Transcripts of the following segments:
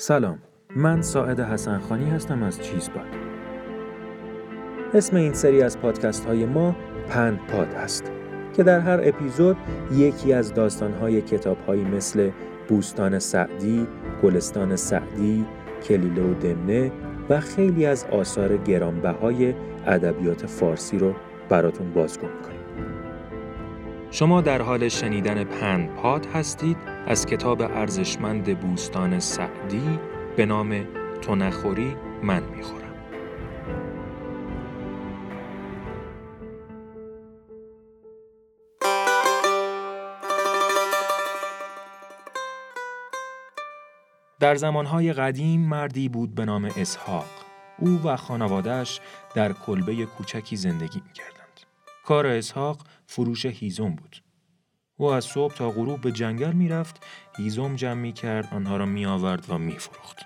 سلام من ساعد حسنخانی هستم از چیز باد. اسم این سری از پادکست های ما پند پاد است که در هر اپیزود یکی از داستان های کتاب هایی مثل بوستان سعدی، گلستان سعدی، کلیله و دمنه و خیلی از آثار گرانبهای ادبیات فارسی رو براتون بازگو می‌کنیم. شما در حال شنیدن پند پاد هستید از کتاب ارزشمند بوستان سعدی به نام تو نخوری من می‌خورم. در زمانهای قدیم مردی بود به نام اسحاق. او و خانوادهش در کلبه کوچکی زندگی می‌کردند. کار اسحاق فروش هیزم بود. او از صبح تا غروب به جنگل می‌رفت، هیزم جمع می کرد، آنها را می آورد و می فروخت.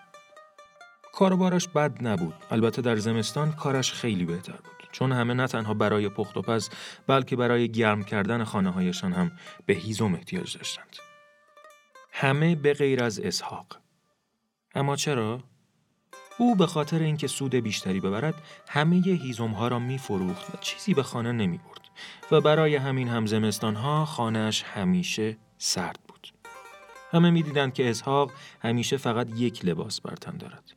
کاربارش بد نبود، البته در زمستان کارش خیلی بهتر بود. چون همه نه تنها برای پخت و پز بلکه برای گرم کردن خانه هایشان هم به هیزم احتیاج داشتند. همه به غیر از اسحاق. اما چرا؟ او به خاطر اینکه سود بیشتری ببرد همه هیزم ها را می فروخت و چیزی به خانه نمی برد و برای همین هم زمستان ها خانهش همیشه سرد بود. همه می‌دیدند که اسحاق همیشه فقط یک لباس بر تن دارد.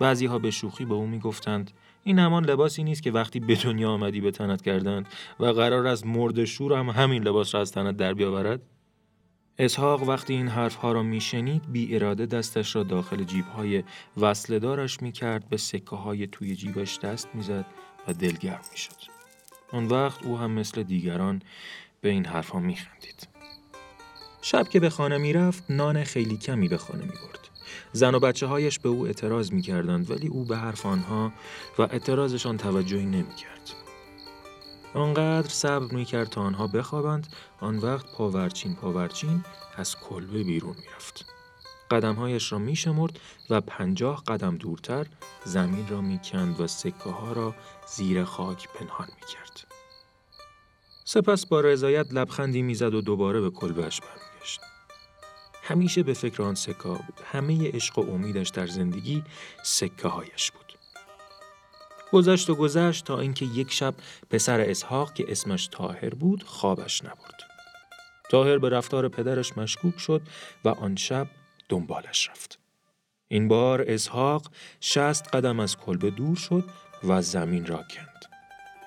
بعضی ها به شوخی به او می‌گفتند این همان لباسی نیست که وقتی به دنیا آمدی به تنت کردند و قرار است مرد شور هم همین لباس را از تنت در بیاورد اسحاق وقتی این حرفها را میشنید بی اراده دستش را داخل جیبهای می کرد به سکه های توی جیبش دست می‌زد و دلگرم می شد. آن وقت او هم مثل دیگران به این حرفها می خندید. شب که به خانه می رفت نان خیلی کمی به خانه می برد. زن و بچه هایش به او اعتراض می کردند ولی او به حرف آنها و اعتراضشان توجهی نمی کرد. آنقدر صبر می کرد تا آنها بخوابند آن وقت پاورچین پاورچین از کلبه بیرون می رفت. قدمهایش را می شمرد و پنجاه قدم دورتر زمین را می کند و سکه ها را زیر خاک پنهان می کرد. سپس با رضایت لبخندی می‌زد و دوباره به کلبهش برمیگشت. همیشه به فکر آن سکه بود. همه عشق و امیدش در زندگی سکه هایش بود. گذشت و گذشت تا اینکه یک شب پسر اسحاق که اسمش تاهر بود خوابش نبرد. تاهر به رفتار پدرش مشکوک شد و آن شب دنبالش رفت. این بار اسحاق شست قدم از کلبه دور شد و زمین را کند.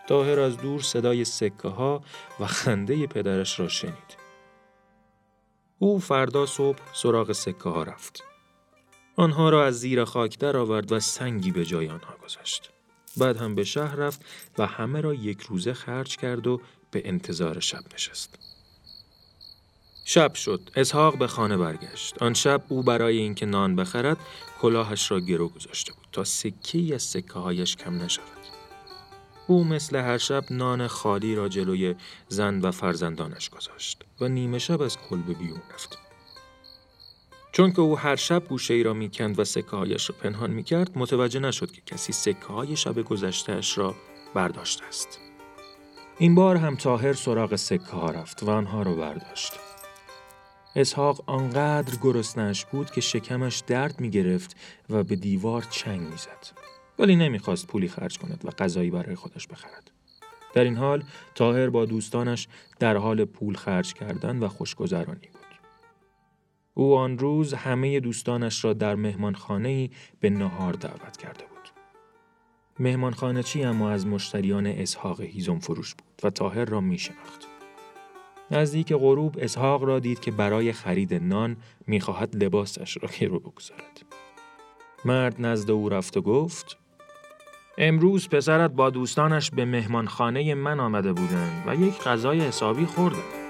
تاهر از دور صدای سکه ها و خنده پدرش را شنید. او فردا صبح سراغ سکه ها رفت. آنها را از زیر خاک در آورد و سنگی به جای آنها گذاشت. بعد هم به شهر رفت و همه را یک روزه خرج کرد و به انتظار شب نشست. شب شد. اسحاق به خانه برگشت. آن شب او برای اینکه نان بخرد کلاهش را گرو گذاشته بود تا سکه از سکه هایش کم نشود. او مثل هر شب نان خالی را جلوی زن و فرزندانش گذاشت و نیمه شب از کلبه بیرون رفت. چون که او هر شب گوشه ای را می‌کند و سکه هایش را پنهان می‌کرد متوجه نشد که کسی سکه های شب گذشتهش را برداشته است. این بار هم تاهر سراغ سکه ها رفت و آنها را برداشت. اسحاق آنقدر گرسنش بود که شکمش درد می گرفت و به دیوار چنگ می زد. ولی نمی‌خواست پولی خرج کند و غذایی برای خودش بخرد. در این حال تاهر با دوستانش در حال پول خرج کردن و خوشگذرانی بود. او آن روز همه دوستانش را در مهمانخانه به نهار دعوت کرده بود. مهمانخانه چی اما از مشتریان اسحاق هیزم فروش بود و تاهر را می شناخت. نزدیک غروب اسحاق را دید که برای خرید نان می‌خواهد لباسش را گرو بگذارد. مرد نزد او رفت و گفت امروز پسرت با دوستانش به مهمانخانه من آمده بودند و یک غذای حسابی خوردند.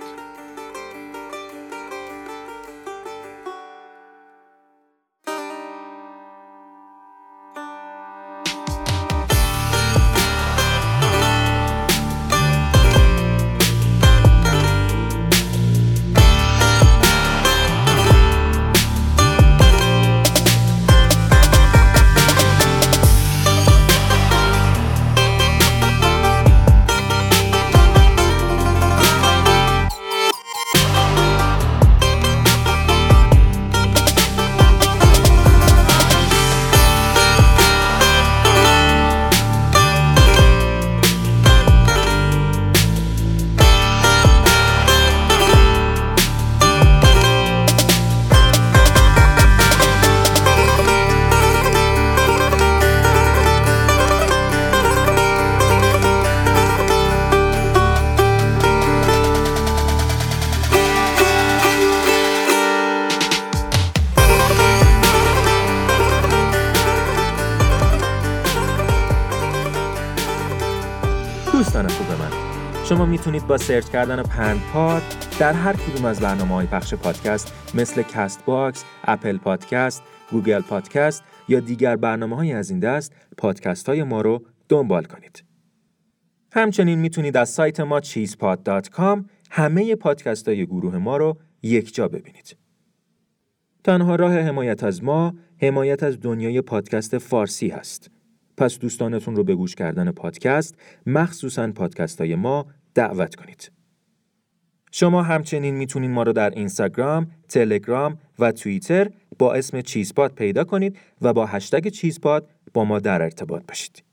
شما می‌تونید با search کردن پند پاد در هر کدوم از برنامه های پخش پادکست مثل Castbox، Apple Podcast، Google Podcast یا دیگر برنامه های از این دست پادکست های ما رو دنبال کنید. همچنین می‌تونید از سایت ما cheesepod.com همه پادکست های گروه ما رو یک جا ببینید. تنها راه حمایت از ما حمایت از دنیای پادکست فارسی هست. پس دوستانتون رو به گوش کردن پادکست مخصوصا پادکست های ما دعوت کنید. شما همچنین می‌تونید ما رو در اینستاگرام، تلگرام و توییتر با اسم چیزپاد پیدا کنید و با هشتگ چیزپاد با ما در ارتباط باشید.